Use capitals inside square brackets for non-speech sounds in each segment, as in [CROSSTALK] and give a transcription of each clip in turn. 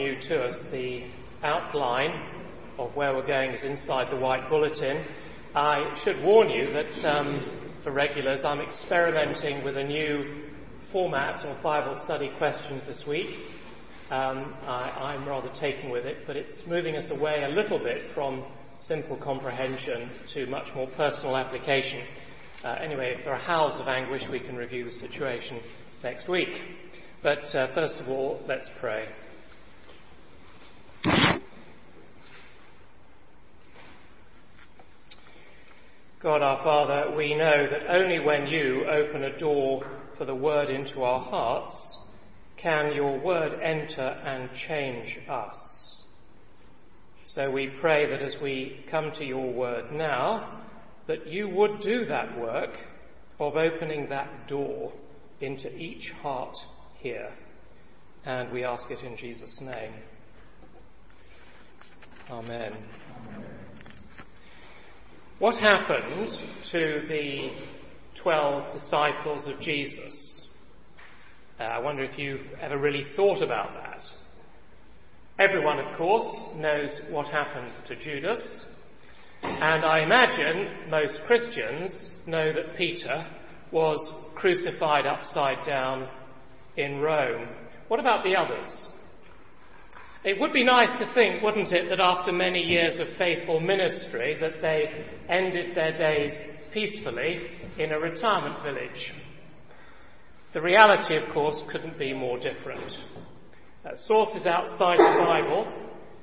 new to us, the outline of where we're going is inside the white bulletin. I should warn you that um, for regulars, I'm experimenting with a new format of Bible study questions this week. Um, I, am rather taken with it, but it's moving us away a little bit from simple comprehension to much more personal application. Uh, anyway, if there are howls of anguish, we can review the situation next week. But uh, first of all, let's pray. God our Father, we know that only when you open a door for the word into our hearts can your word enter and change us. So we pray that as we come to your word now, that you would do that work of opening that door into each heart here. And we ask it in Jesus' name. Amen. What happened to the 12 disciples of Jesus? Uh, I wonder if you've ever really thought about that. Everyone, of course, knows what happened to Judas, and I imagine most Christians know that Peter was crucified upside down in Rome. What about the others? It would be nice to think, wouldn't it, that after many years of faithful ministry that they ended their days peacefully in a retirement village. The reality, of course, couldn't be more different. Uh, sources outside the Bible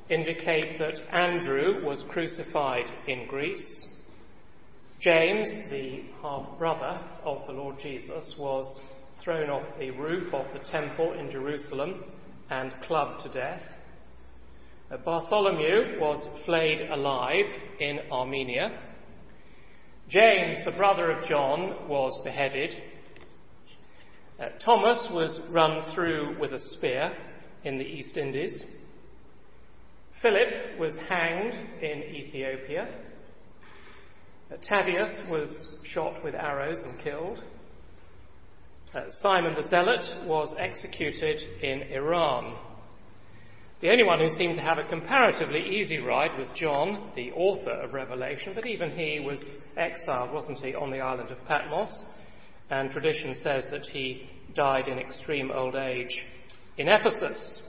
indicate that Andrew was crucified in Greece. James, the half brother of the Lord Jesus, was thrown off the roof of the temple in Jerusalem and clubbed to death. Uh, Bartholomew was flayed alive in Armenia. James, the brother of John, was beheaded. Uh, Thomas was run through with a spear in the East Indies. Philip was hanged in Ethiopia. Uh, Thaddeus was shot with arrows and killed. Uh, Simon the Zealot was executed in Iran. The only one who seemed to have a comparatively easy ride was John, the author of Revelation, but even he was exiled, wasn't he, on the island of Patmos? And tradition says that he died in extreme old age in Ephesus.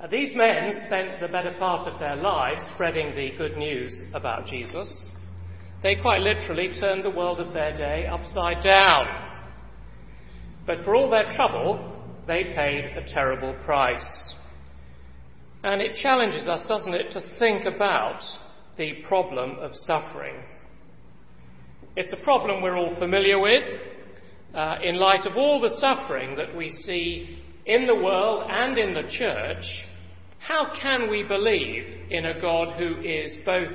Uh, these men spent the better part of their lives spreading the good news about Jesus. They quite literally turned the world of their day upside down. But for all their trouble, they paid a terrible price. And it challenges us, doesn't it, to think about the problem of suffering. It's a problem we're all familiar with uh, in light of all the suffering that we see in the world and in the church. How can we believe in a God who is both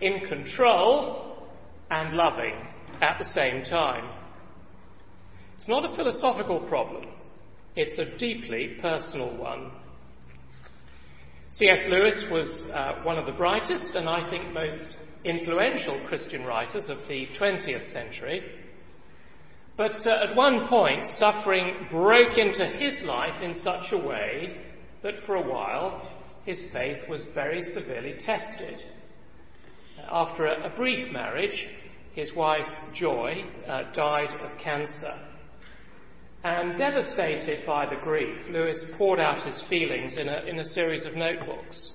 in control and loving at the same time? It's not a philosophical problem, it's a deeply personal one. C.S. Lewis was uh, one of the brightest and I think most influential Christian writers of the 20th century. But uh, at one point, suffering broke into his life in such a way that for a while his faith was very severely tested. After a, a brief marriage, his wife Joy uh, died of cancer. And devastated by the grief, Lewis poured out his feelings in a, in a series of notebooks.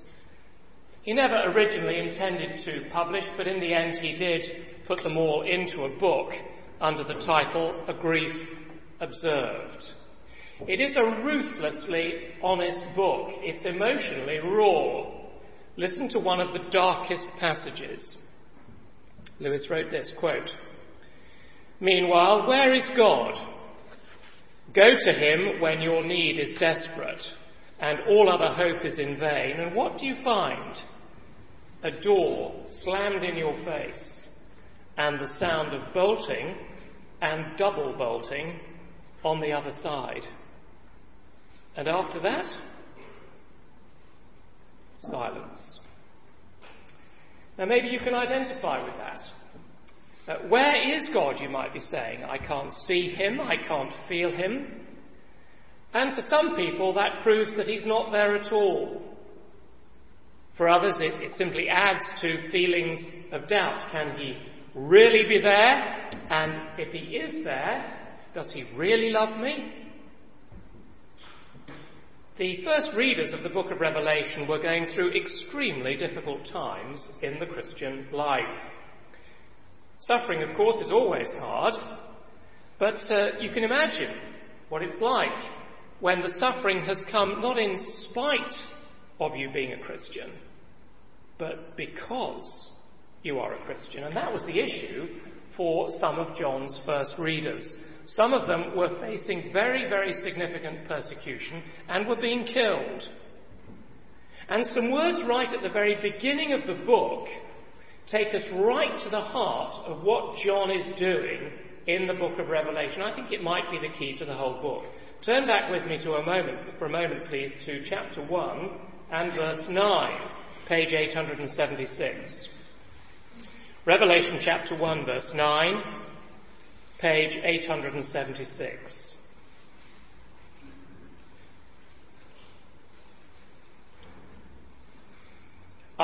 He never originally intended to publish, but in the end he did put them all into a book under the title A Grief Observed. It is a ruthlessly honest book. It's emotionally raw. Listen to one of the darkest passages. Lewis wrote this quote, Meanwhile, where is God? Go to him when your need is desperate and all other hope is in vain. And what do you find? A door slammed in your face and the sound of bolting and double bolting on the other side. And after that, silence. Now, maybe you can identify with that. Uh, where is God, you might be saying? I can't see him, I can't feel him. And for some people, that proves that he's not there at all. For others, it, it simply adds to feelings of doubt. Can he really be there? And if he is there, does he really love me? The first readers of the book of Revelation were going through extremely difficult times in the Christian life. Suffering, of course, is always hard, but uh, you can imagine what it's like when the suffering has come not in spite of you being a Christian, but because you are a Christian. And that was the issue for some of John's first readers. Some of them were facing very, very significant persecution and were being killed. And some words right at the very beginning of the book take us right to the heart of what John is doing in the book of Revelation. I think it might be the key to the whole book. Turn back with me to a moment, for a moment, please, to chapter 1 and verse 9, page 876. Revelation chapter 1, verse 9, page 876.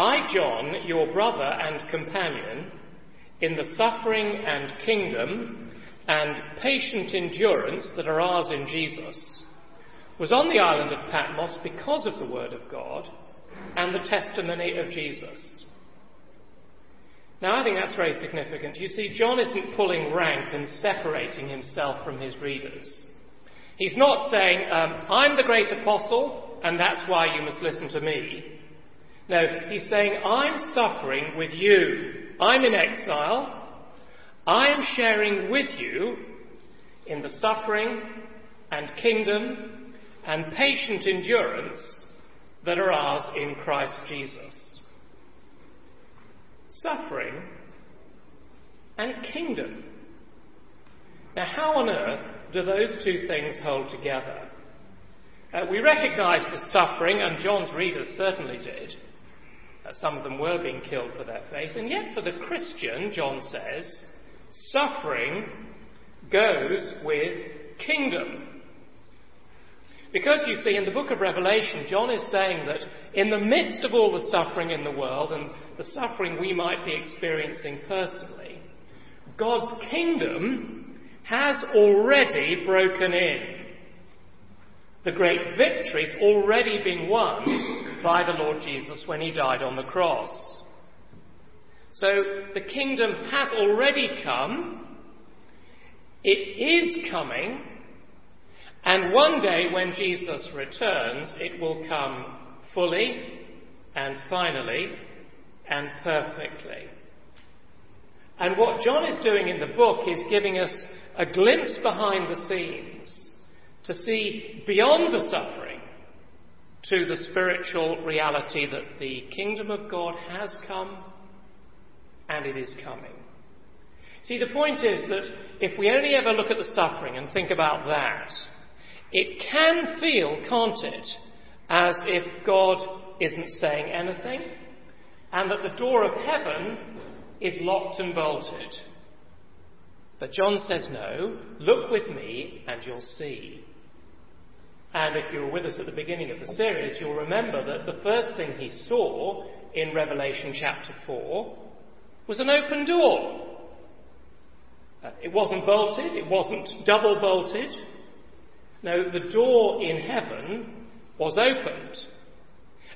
I, John, your brother and companion, in the suffering and kingdom and patient endurance that are ours in Jesus, was on the island of Patmos because of the Word of God and the testimony of Jesus. Now, I think that's very significant. You see, John isn't pulling rank and separating himself from his readers. He's not saying, um, I'm the great apostle, and that's why you must listen to me. No, he's saying, I'm suffering with you. I'm in exile. I am sharing with you in the suffering and kingdom and patient endurance that are ours in Christ Jesus. Suffering and kingdom. Now, how on earth do those two things hold together? Uh, we recognize the suffering, and John's readers certainly did. Some of them were being killed for their faith, and yet for the Christian, John says, Suffering goes with kingdom. Because you see, in the book of Revelation, John is saying that in the midst of all the suffering in the world and the suffering we might be experiencing personally, God's kingdom has already broken in. The great victory's already been won by the Lord Jesus when he died on the cross. So the kingdom has already come, it is coming, and one day when Jesus returns, it will come fully and finally and perfectly. And what John is doing in the book is giving us a glimpse behind the scenes to see beyond the suffering to the spiritual reality that the kingdom of God has come and it is coming. See, the point is that if we only ever look at the suffering and think about that, it can feel, can't it, as if God isn't saying anything and that the door of heaven is locked and bolted. But John says, no, look with me and you'll see. And if you were with us at the beginning of the series, you'll remember that the first thing he saw in Revelation chapter 4 was an open door. Uh, it wasn't bolted, it wasn't double bolted. No, the door in heaven was opened.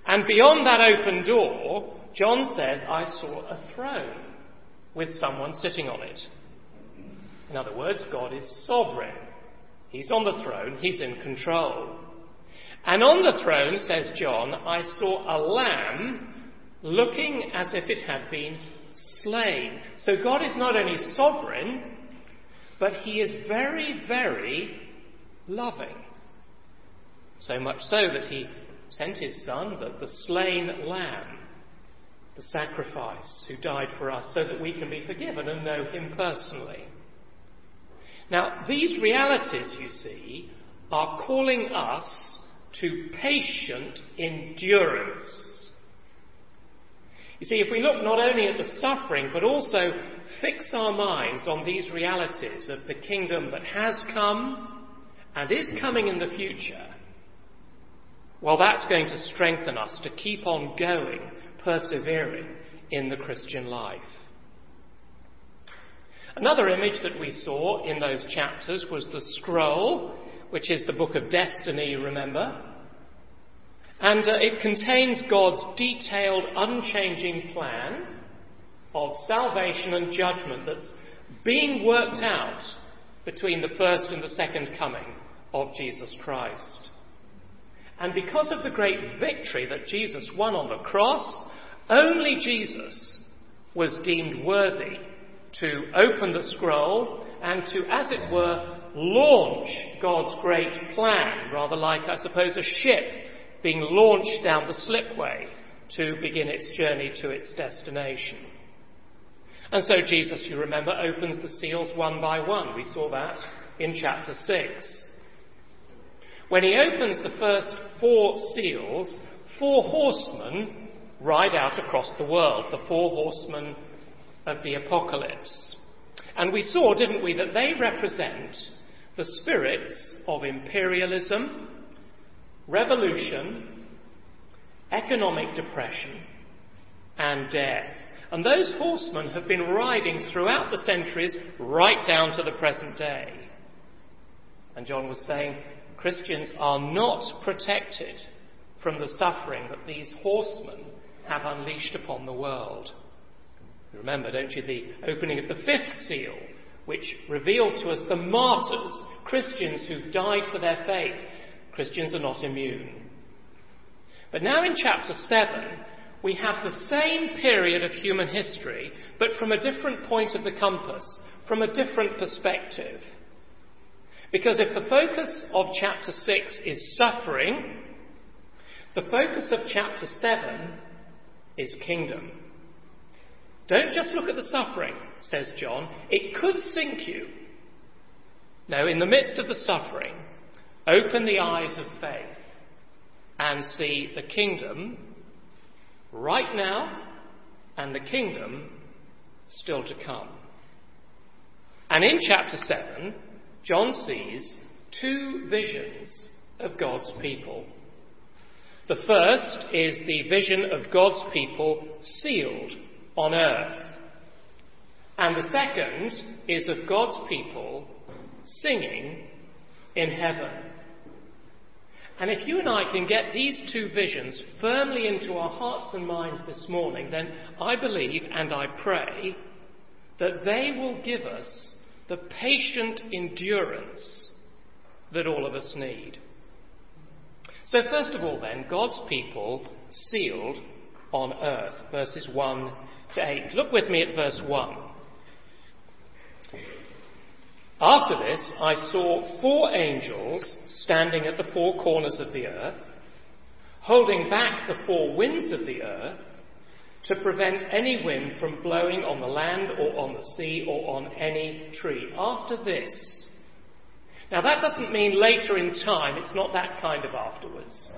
And beyond that open door, John says, I saw a throne with someone sitting on it. In other words, God is sovereign. He's on the throne, He's in control. And on the throne, says John, I saw a lamb looking as if it had been slain. So God is not only sovereign, but He is very, very loving. So much so that He sent His Son, the, the slain lamb, the sacrifice, who died for us, so that we can be forgiven and know Him personally. Now, these realities, you see, are calling us to patient endurance. You see, if we look not only at the suffering, but also fix our minds on these realities of the kingdom that has come and is coming in the future, well, that's going to strengthen us to keep on going, persevering in the Christian life. Another image that we saw in those chapters was the scroll, which is the book of destiny, remember? And uh, it contains God's detailed, unchanging plan of salvation and judgment that's being worked out between the first and the second coming of Jesus Christ. And because of the great victory that Jesus won on the cross, only Jesus was deemed worthy to open the scroll and to, as it were, launch God's great plan, rather like, I suppose, a ship being launched down the slipway to begin its journey to its destination. And so Jesus, you remember, opens the seals one by one. We saw that in chapter 6. When he opens the first four seals, four horsemen ride out across the world, the four horsemen of the apocalypse. And we saw, didn't we, that they represent the spirits of imperialism, revolution, economic depression, and death. And those horsemen have been riding throughout the centuries right down to the present day. And John was saying, Christians are not protected from the suffering that these horsemen have unleashed upon the world. Remember, don't you, the opening of the fifth seal, which revealed to us the martyrs, Christians who died for their faith. Christians are not immune. But now in chapter 7, we have the same period of human history, but from a different point of the compass, from a different perspective. Because if the focus of chapter 6 is suffering, the focus of chapter 7 is kingdom. Don't just look at the suffering, says John. It could sink you. No, in the midst of the suffering, open the eyes of faith and see the kingdom right now and the kingdom still to come. And in chapter 7, John sees two visions of God's people. The first is the vision of God's people sealed on earth. And the second is of God's people singing in heaven. And if you and I can get these two visions firmly into our hearts and minds this morning, then I believe and I pray that they will give us the patient endurance that all of us need. So, first of all, then, God's people sealed on earth, verses 1 to 8. Look with me at verse 1. After this, I saw four angels standing at the four corners of the earth, holding back the four winds of the earth to prevent any wind from blowing on the land or on the sea or on any tree. After this, now that doesn't mean later in time, it's not that kind of afterwards.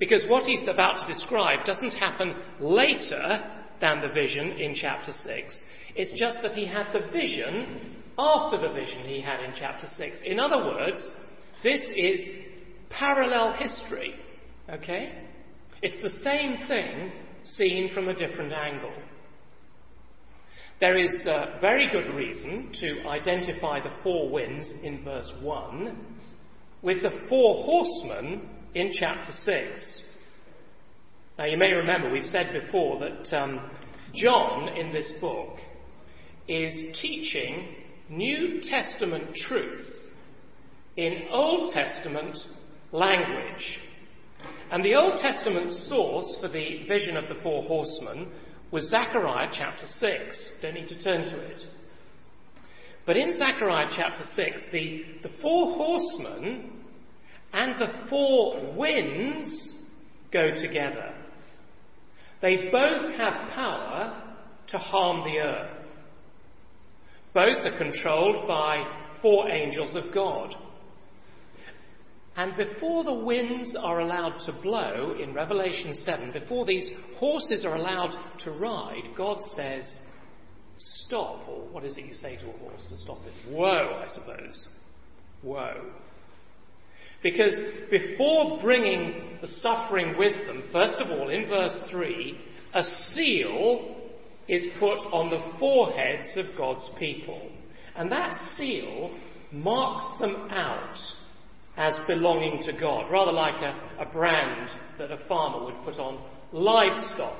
Because what he's about to describe doesn't happen later than the vision in chapter 6. It's just that he had the vision after the vision he had in chapter 6. In other words, this is parallel history. Okay? It's the same thing seen from a different angle. There is a very good reason to identify the four winds in verse 1 with the four horsemen in chapter 6. Now, you may remember we've said before that um, John in this book is teaching New Testament truth in Old Testament language. And the Old Testament source for the vision of the four horsemen was Zechariah chapter 6. Don't need to turn to it. But in Zechariah chapter 6, the, the four horsemen and the four winds go together. They both have power to harm the earth. Both are controlled by four angels of God. And before the winds are allowed to blow in Revelation 7, before these horses are allowed to ride, God says, Stop. Or what is it you say to a horse to stop it? Whoa, I suppose. Whoa. Because before bringing the suffering with them, first of all, in verse 3, a seal is put on the foreheads of God's people. And that seal marks them out as belonging to God, rather like a, a brand that a farmer would put on livestock.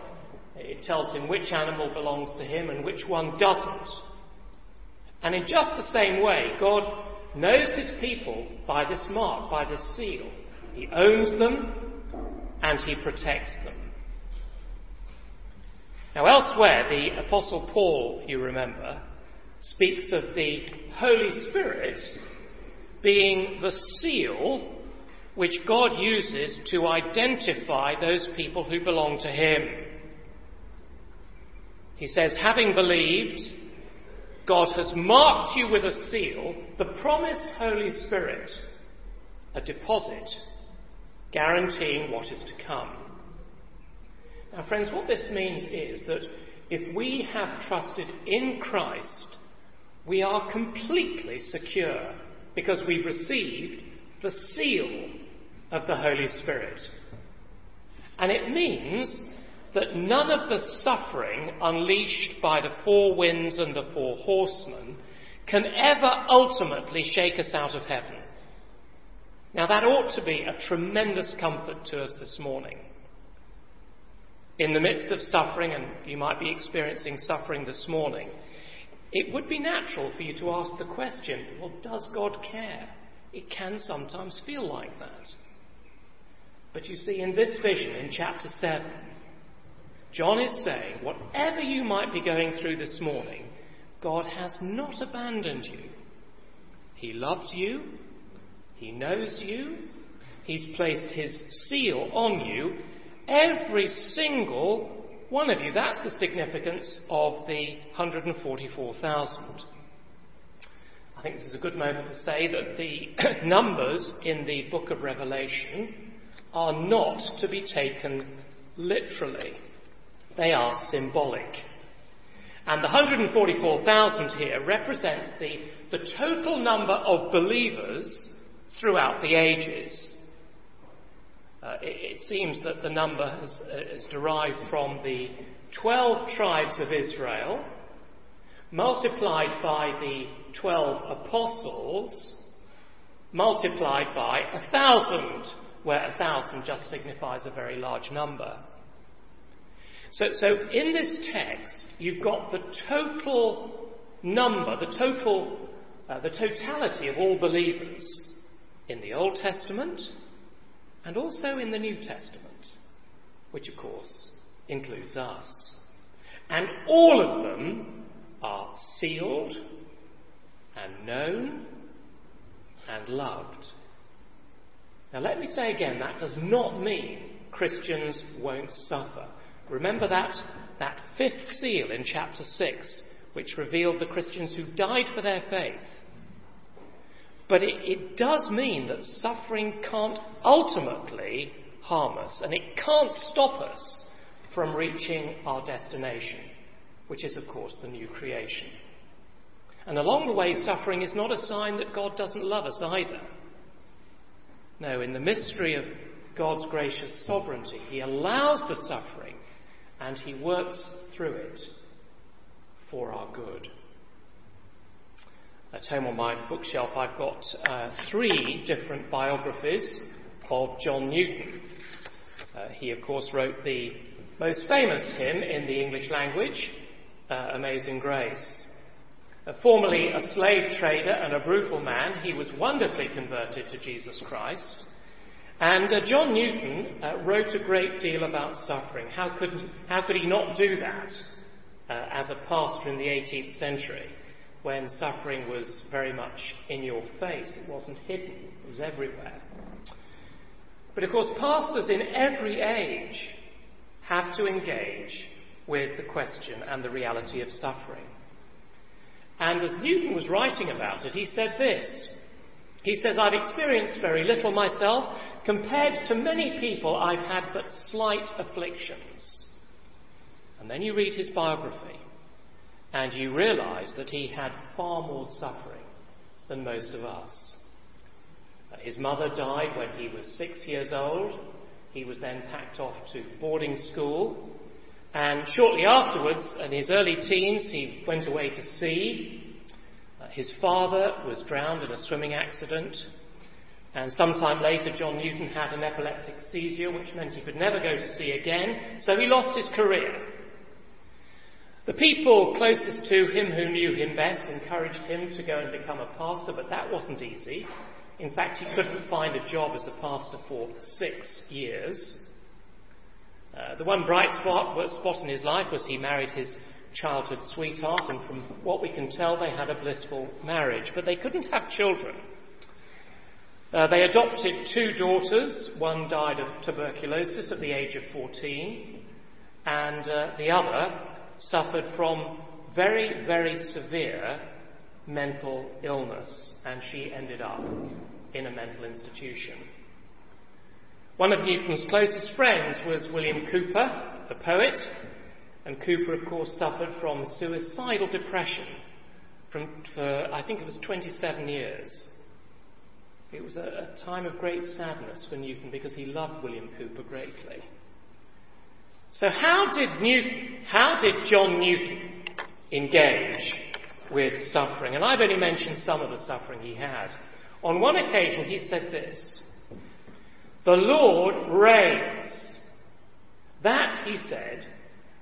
It tells him which animal belongs to him and which one doesn't. And in just the same way, God knows his people by this mark, by this seal. He owns them and he protects them. Now, elsewhere, the Apostle Paul, you remember, speaks of the Holy Spirit being the seal which God uses to identify those people who belong to Him. He says, having believed, God has marked you with a seal, the promised Holy Spirit, a deposit guaranteeing what is to come. Now, friends, what this means is that if we have trusted in Christ, we are completely secure because we've received the seal of the Holy Spirit. And it means that none of the suffering unleashed by the four winds and the four horsemen can ever ultimately shake us out of heaven. Now, that ought to be a tremendous comfort to us this morning. In the midst of suffering, and you might be experiencing suffering this morning, it would be natural for you to ask the question well, does God care? It can sometimes feel like that. But you see, in this vision in chapter 7, John is saying, whatever you might be going through this morning, God has not abandoned you. He loves you, He knows you, He's placed His seal on you, every single one of you. That's the significance of the 144,000. I think this is a good moment to say that the [CLEARS THROAT] numbers in the book of Revelation are not to be taken literally. They are symbolic. And the 144,000 here represents the, the total number of believers throughout the ages. Uh, it, it, seems that the number has, uh, is derived from the 12 tribes of Israel, multiplied by the 12 apostles, multiplied by a thousand, where a thousand just signifies a very large number. So, so in this text, you've got the total number, the total, uh, the totality of all believers in the Old Testament and also in the New Testament, which of course includes us. And all of them are sealed and known and loved. Now, let me say again, that does not mean Christians won't suffer. Remember that, that fifth seal in chapter 6, which revealed the Christians who died for their faith. But it, it does mean that suffering can't ultimately harm us, and it can't stop us from reaching our destination, which is, of course, the new creation. And along the way, suffering is not a sign that God doesn't love us either. No, in the mystery of God's gracious sovereignty, He allows the suffering and He works through it for our good. At home on my bookshelf, I've got uh, three different biographies of John Newton. Uh, he, of course, wrote the most famous hymn in the English language, uh, Amazing Grace. Uh, formerly a slave trader and a brutal man, he was wonderfully converted to Jesus Christ. And uh, John Newton uh, wrote a great deal about suffering. How could, how could he not do that uh, as a pastor in the 18th century when suffering was very much in your face? It wasn't hidden, it was everywhere. But of course, pastors in every age have to engage with the question and the reality of suffering. And as Newton was writing about it, he said this. He says, I've experienced very little myself, Compared to many people, I've had but slight afflictions. And then you read his biography, and you realize that he had far more suffering than most of us. His mother died when he was six years old. He was then packed off to boarding school. And shortly afterwards, in his early teens, he went away to sea. Uh, his father was drowned in a swimming accident. And sometime later, John Newton had an epileptic seizure, which meant he could never go to sea again, so he lost his career. The people closest to him who knew him best encouraged him to go and become a pastor, but that wasn't easy. In fact, he couldn't find a job as a pastor for six years. Uh, the one bright spot, spot in his life was he married his childhood sweetheart, and from what we can tell, they had a blissful marriage, but they couldn't have children. Uh, they adopted two daughters. One died of tuberculosis at the age of 14, and uh, the other suffered from very, very severe mental illness, and she ended up in a mental institution. One of Newton's closest friends was William Cowper, the poet, and Cowper, of course, suffered from suicidal depression from, for, I think it was 27 years. It was a, a time of great sadness for Newton because he loved William Cowper greatly. So how did Newton, how did John Newton engage with suffering? And I've only mentioned some of the suffering he had. On one occasion he said this, the Lord reigns. That, he said,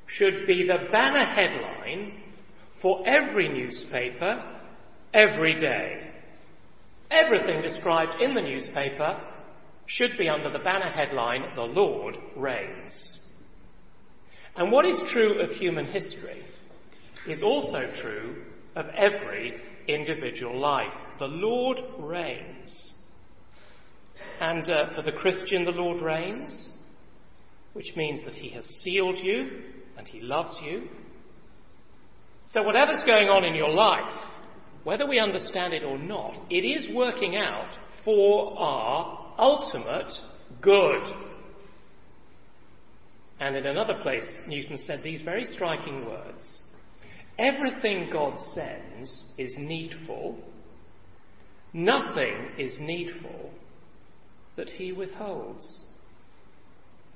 should be the banner headline for every newspaper every day. Everything described in the newspaper should be under the banner headline, The Lord Reigns. And what is true of human history is also true of every individual life. The Lord reigns. And uh, for the Christian, the Lord reigns, which means that He has sealed you and He loves you. So, whatever's going on in your life, whether we understand it or not, it is working out for our ultimate good. And in another place, Newton said these very striking words Everything God sends is needful, nothing is needful that he withholds.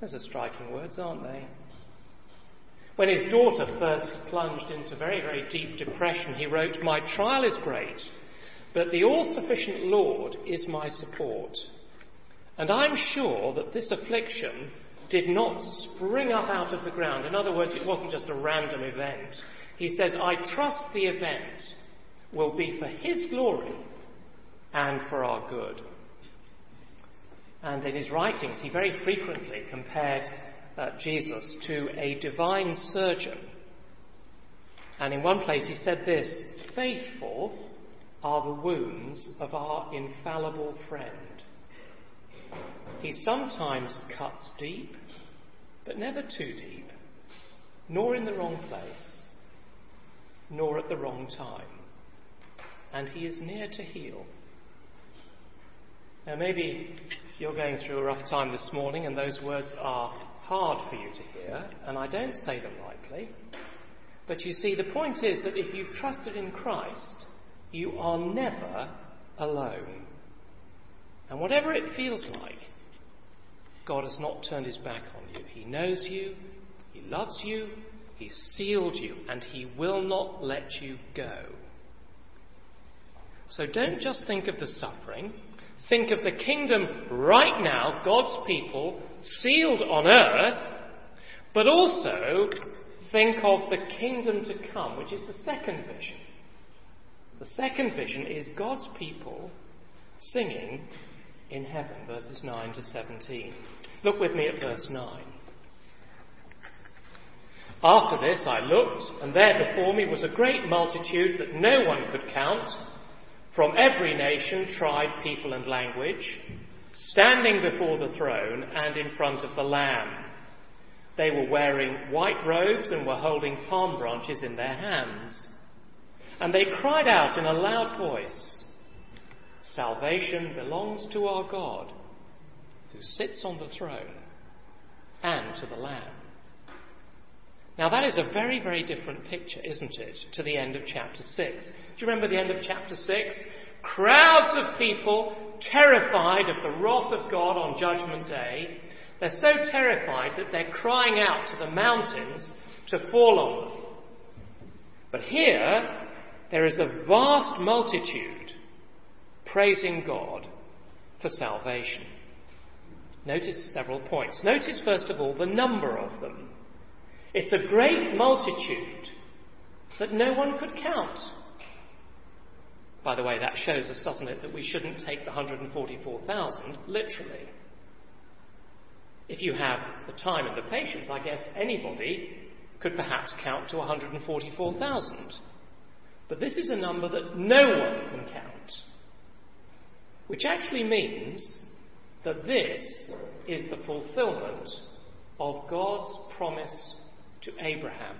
Those are striking words, aren't they? When his daughter first plunged into very, very deep depression, he wrote, My trial is great, but the all sufficient Lord is my support. And I'm sure that this affliction did not spring up out of the ground. In other words, it wasn't just a random event. He says, I trust the event will be for His glory and for our good. And in his writings, he very frequently compared uh, Jesus to a divine surgeon. And in one place he said this Faithful are the wounds of our infallible friend. He sometimes cuts deep, but never too deep, nor in the wrong place, nor at the wrong time. And he is near to heal. Now, maybe you're going through a rough time this morning and those words are hard for you to hear, and I don't say them lightly. But you see, the point is that if you've trusted in Christ, you are never alone. And whatever it feels like, God has not turned his back on you. He knows you, he loves you, he's sealed you, and he will not let you go. So don't just think of the suffering, Think of the kingdom right now, God's people sealed on earth, but also think of the kingdom to come, which is the second vision. The second vision is God's people singing in heaven, verses 9 to 17. Look with me at verse 9. After this I looked, and there before me was a great multitude that no one could count from every nation, tribe, people, and language, standing before the throne and in front of the Lamb. They were wearing white robes and were holding palm branches in their hands. And they cried out in a loud voice Salvation belongs to our God, who sits on the throne, and to the Lamb. Now, that is a very, very different picture, isn't it, to the end of chapter 6. Do you remember the end of chapter 6? crowds of people terrified of the wrath of God on Judgment Day. They're so terrified that they're crying out to the mountains to fall on them. But here, there is a vast multitude praising God for salvation. Notice several points. Notice, first of all, the number of them. It's a great multitude that no one could count. By the way, that shows us, doesn't it, that we shouldn't take the 144,000 literally. If you have the time and the patience, I guess anybody could perhaps count to 144,000. But this is a number that no one can count, which actually means that this is the fulfillment of God's promise to Abraham.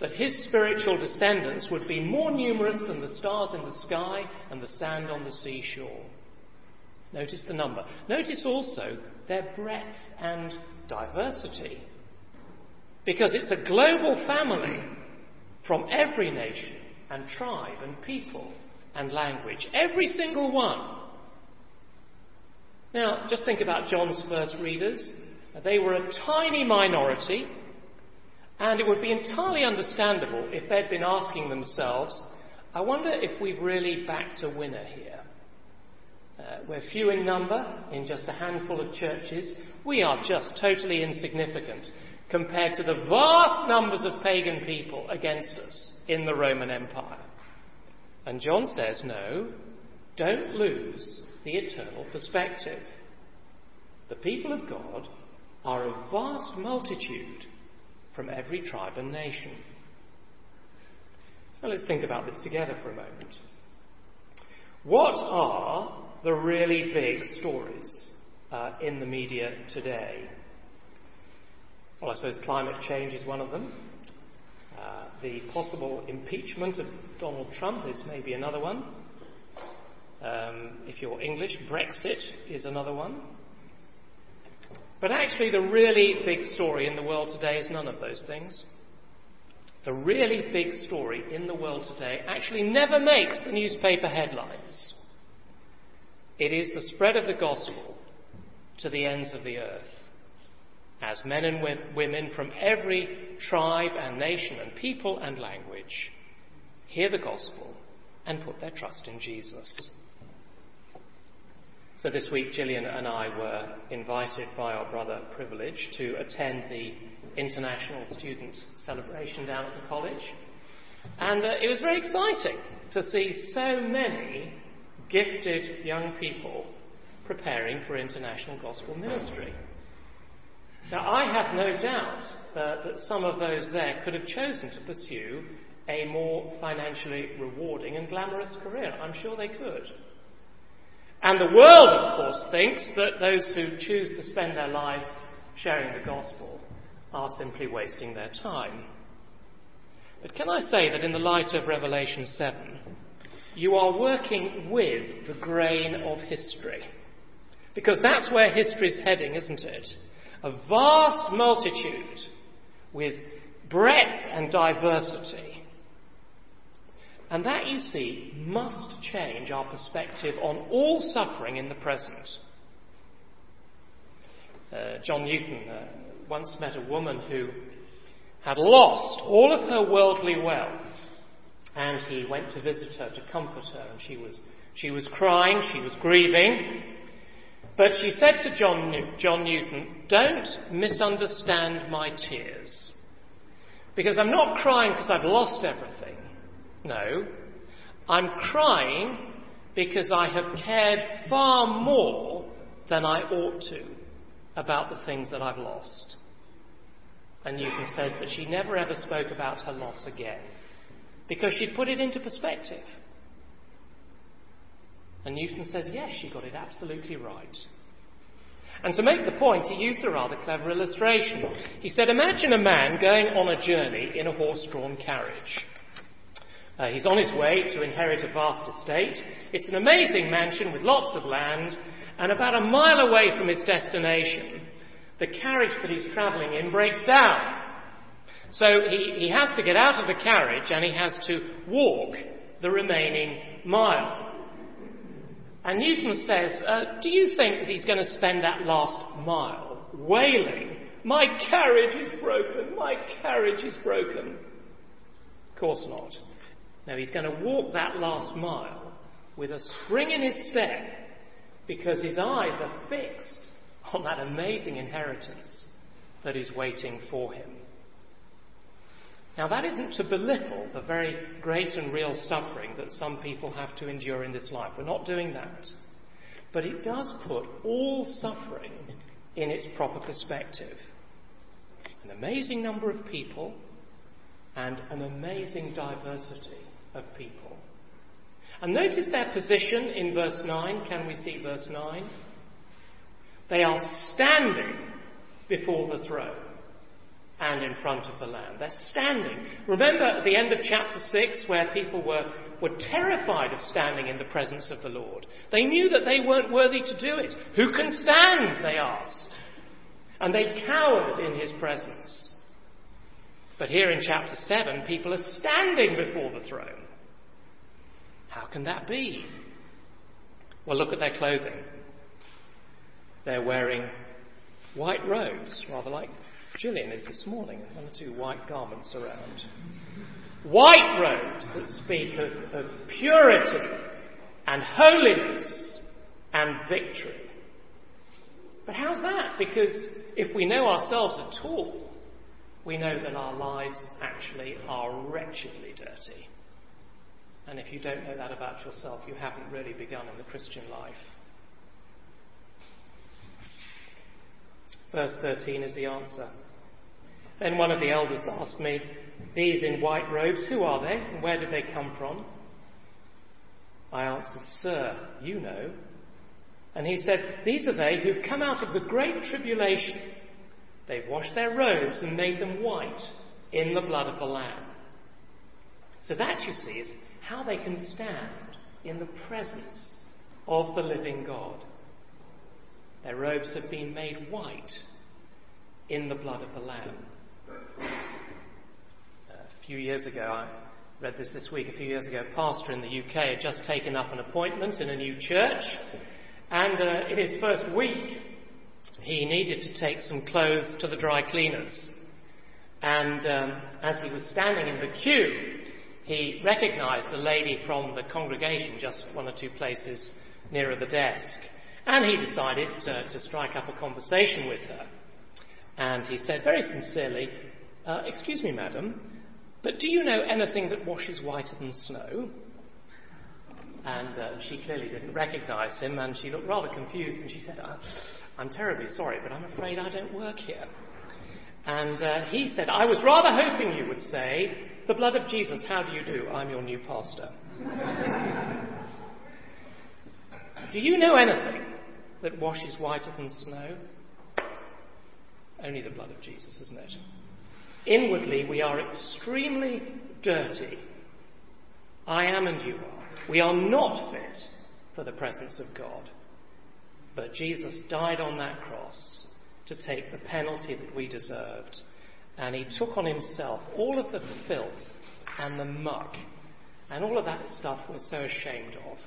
That his spiritual descendants would be more numerous than the stars in the sky and the sand on the seashore. Notice the number. Notice also their breadth and diversity. Because it's a global family from every nation and tribe and people and language. Every single one. Now, just think about John's first readers. They were a tiny minority, and it would be entirely understandable if they'd been asking themselves, I wonder if we've really backed a winner here. Uh, we're few in number, in just a handful of churches. We are just totally insignificant compared to the vast numbers of pagan people against us in the Roman Empire. And John says, no, don't lose the eternal perspective. The people of God are a vast multitude from every tribe and nation. So let's think about this together for a moment. What are the really big stories uh, in the media today? Well, I suppose climate change is one of them. Uh, the possible impeachment of Donald Trump is maybe another one. Um, if you're English, Brexit is another one. But actually, the really big story in the world today is none of those things. The really big story in the world today actually never makes the newspaper headlines. It is the spread of the gospel to the ends of the earth as men and women from every tribe and nation and people and language hear the gospel and put their trust in Jesus. So this week, Gillian and I were invited by our brother Privilege to attend the International Student Celebration down at the college. And uh, it was very exciting to see so many gifted young people preparing for international gospel ministry. Now, I have no doubt uh, that some of those there could have chosen to pursue a more financially rewarding and glamorous career. I'm sure they could. And the world, of course, thinks that those who choose to spend their lives sharing the gospel are simply wasting their time. But can I say that in the light of Revelation 7, you are working with the grain of history? Because that's where history's heading, isn't it? a vast multitude with breadth and diversity. And that, you see, must change our perspective on all suffering in the present. Uh, John Newton uh, once met a woman who had lost all of her worldly wealth, and he went to visit her to comfort her, and she was, she was crying, she was grieving, but she said to John, John Newton, Don't misunderstand my tears. Because I'm not crying because I've lost everything. No. I'm crying because I have cared far more than I ought to about the things that I've lost. And Newton says that she never ever spoke about her loss again because she'd put it into perspective. And Newton says, yes, she got it absolutely right. And to make the point, he used a rather clever illustration. He said, Imagine a man going on a journey in a horse drawn carriage. Uh, he's on his way to inherit a vast estate. It's an amazing mansion with lots of land, and about a mile away from his destination, the carriage that he's travelling in breaks down. So he, he has to get out of the carriage and he has to walk the remaining mile. And Newton says, uh, Do you think that he's going to spend that last mile wailing, My carriage is broken, my carriage is broken? Of course not. No, he's going to walk that last mile with a spring in his step because his eyes are fixed on that amazing inheritance that is waiting for him. Now, that isn't to belittle the very great and real suffering that some people have to endure in this life. We're not doing that. But it does put all suffering in its proper perspective. An amazing number of people and an amazing diversity of people. And notice their position in verse 9. Can we see verse 9? They are standing before the throne and in front of the Lamb. They're standing. Remember at the end of chapter 6 where people were, were terrified of standing in the presence of the Lord. They knew that they weren't worthy to do it. Who can stand? They asked. And they cowered in his presence. But here in chapter 7, people are standing before the throne. How can that be? Well, look at their clothing. They're wearing white robes, rather like Gillian is this morning, one or two white garments around. White robes that speak of, of purity and holiness and victory. But how's that? Because if we know ourselves at all, we know that our lives actually are wretchedly dirty. And if you don't know that about yourself, you haven't really begun in the Christian life. Verse 13 is the answer. Then one of the elders asked me, These in white robes, who are they and where did they come from? I answered, Sir, you know. And he said, These are they who've come out of the great tribulation. They've washed their robes and made them white in the blood of the Lamb. So that, you see, is how they can stand in the presence of the living God. Their robes have been made white in the blood of the Lamb. A few years ago, I read this this week, a few years ago, a pastor in the UK had just taken up an appointment in a new church, and uh, in his first week, he needed to take some clothes to the dry cleaners. And um, as he was standing in the queue, he recognized a lady from the congregation just one or two places nearer the desk. And he decided to, to strike up a conversation with her. And he said very sincerely, uh, Excuse me, madam, but do you know anything that washes whiter than snow? And uh, she clearly didn't recognize him, and she looked rather confused, and she said, uh, I'm terribly sorry, but I'm afraid I don't work here. And uh, he said, I was rather hoping you would say, The blood of Jesus, how do you do? I'm your new pastor. do you know anything that washes whiter than snow? Only the blood of Jesus, isn't it? Inwardly, we are extremely dirty. I am and you are. We are not fit for the presence of God. But Jesus died on that cross to take the penalty that we deserved. And he took on himself all of the filth and the muck and all of that stuff we're so ashamed of.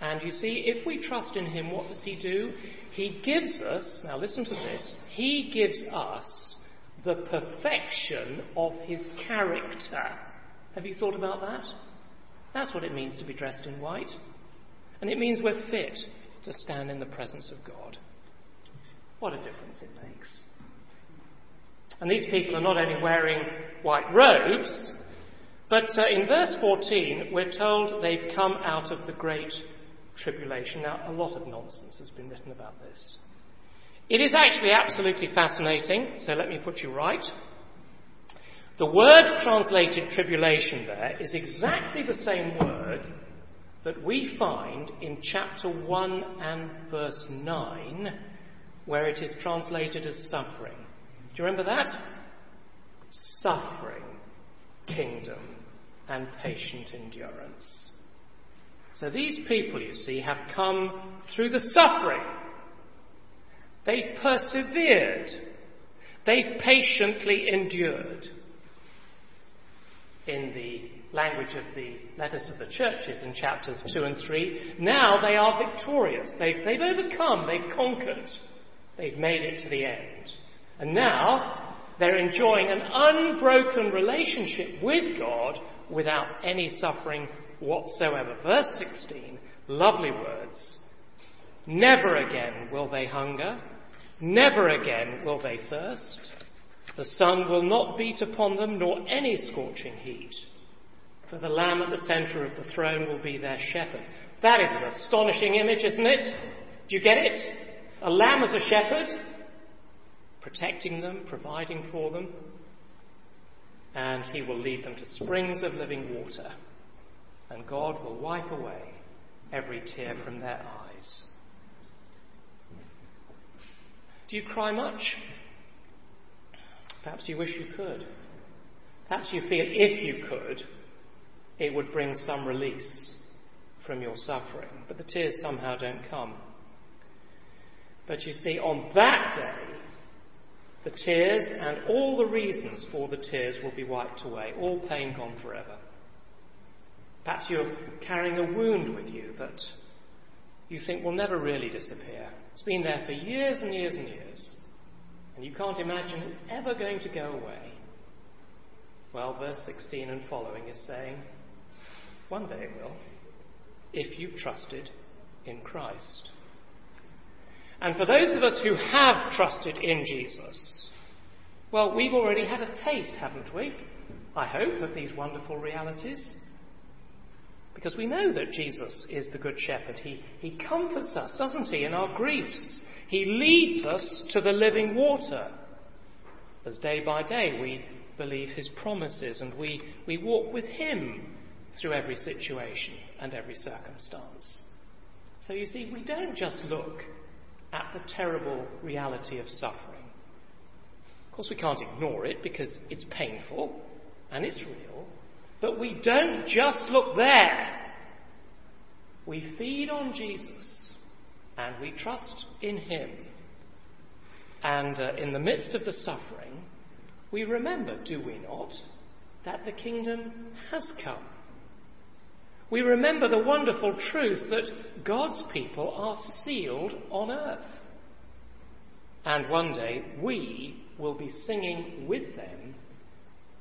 And you see, if we trust in him, what does he do? He gives us, now listen to this, he gives us the perfection of his character. Have you thought about that? That's what it means to be dressed in white. And it means we're fit to stand in the presence of God. What a difference it makes. And these people are not only wearing white robes, but uh, in verse 14, we're told they've come out of the great tribulation. Now, a lot of nonsense has been written about this. It is actually absolutely fascinating, so let me put you right. The word translated tribulation there is exactly the same word that we find in chapter 1 and verse 9, where it is translated as suffering. Do you remember that? Suffering, kingdom, and patient endurance. So these people, you see, have come through the suffering. They've persevered. They've patiently endured in the language of the letters to the churches in chapters 2 and 3, now they are victorious. They've, they've overcome, they've conquered, they've made it to the end. And now they're enjoying an unbroken relationship with God without any suffering whatsoever. Verse 16, lovely words. Never again will they hunger, never again will they thirst. The sun will not beat upon them, nor any scorching heat. For the Lamb at the centre of the throne will be their shepherd. That is an astonishing image, isn't it? Do you get it? A lamb as a shepherd, protecting them, providing for them, and he will lead them to springs of living water, and God will wipe away every tear from their eyes. Do you cry much? Perhaps you wish you could. Perhaps you feel if you could, it would bring some release from your suffering, but the tears somehow don't come. But you see, on that day, the tears and all the reasons for the tears will be wiped away, all pain gone forever. Perhaps you're carrying a wound with you that you think will never really disappear. It's been there for years and years and years, and you can't imagine it's ever going to go away. Well, verse 16 and following is saying, one day it will, if you've trusted in Christ. And for those of us who have trusted in Jesus, well, we've already had a taste, haven't we? I hope, of these wonderful realities. Because we know that Jesus is the Good Shepherd. He, he comforts us, doesn't he, in our griefs. He leads us to the living water. As day by day we believe his promises and we, we walk with him through every situation and every circumstance. So you see, we don't just look at the terrible reality of suffering. Of course, we can't ignore it because it's painful and it's real, but we don't just look there. We feed on Jesus and we trust in Him. And uh, in the midst of the suffering, we remember, do we not, that the kingdom has come. We remember the wonderful truth that God's people are sealed on earth. And one day we will be singing with them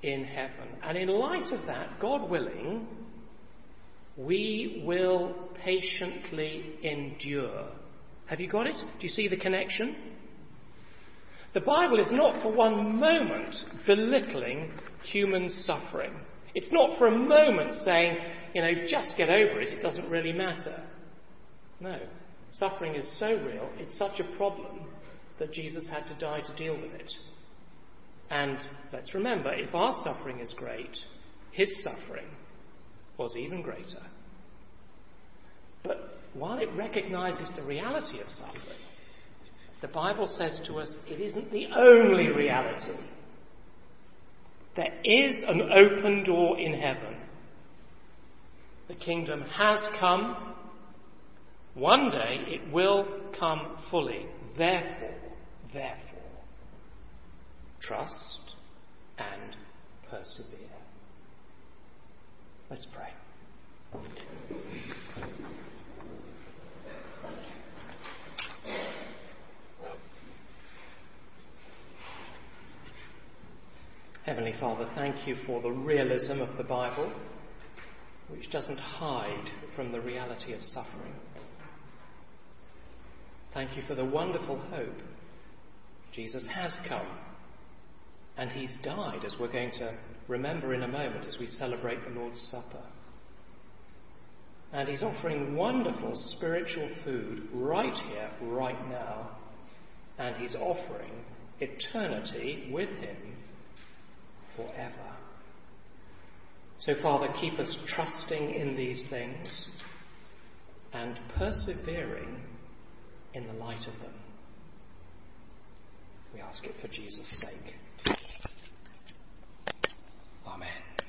in heaven. And in light of that, God willing, we will patiently endure. Have you got it? Do you see the connection? The Bible is not for one moment belittling human suffering. It's not for a moment saying, you know, just get over it, it doesn't really matter. No. Suffering is so real, it's such a problem that Jesus had to die to deal with it. And let's remember, if our suffering is great, his suffering was even greater. But while it recognizes the reality of suffering, the Bible says to us it isn't the only reality. There is an open door in heaven. The kingdom has come. One day it will come fully. Therefore, therefore, trust and persevere. Let's pray. Heavenly Father, thank you for the realism of the Bible, which doesn't hide from the reality of suffering. Thank you for the wonderful hope. Jesus has come, and he's died, as we're going to remember in a moment as we celebrate the Lord's Supper. And he's offering wonderful spiritual food right here, right now, and he's offering eternity with him forever. So, Father, keep us trusting in these things and persevering in the light of them. We ask it for Jesus' sake. Amen.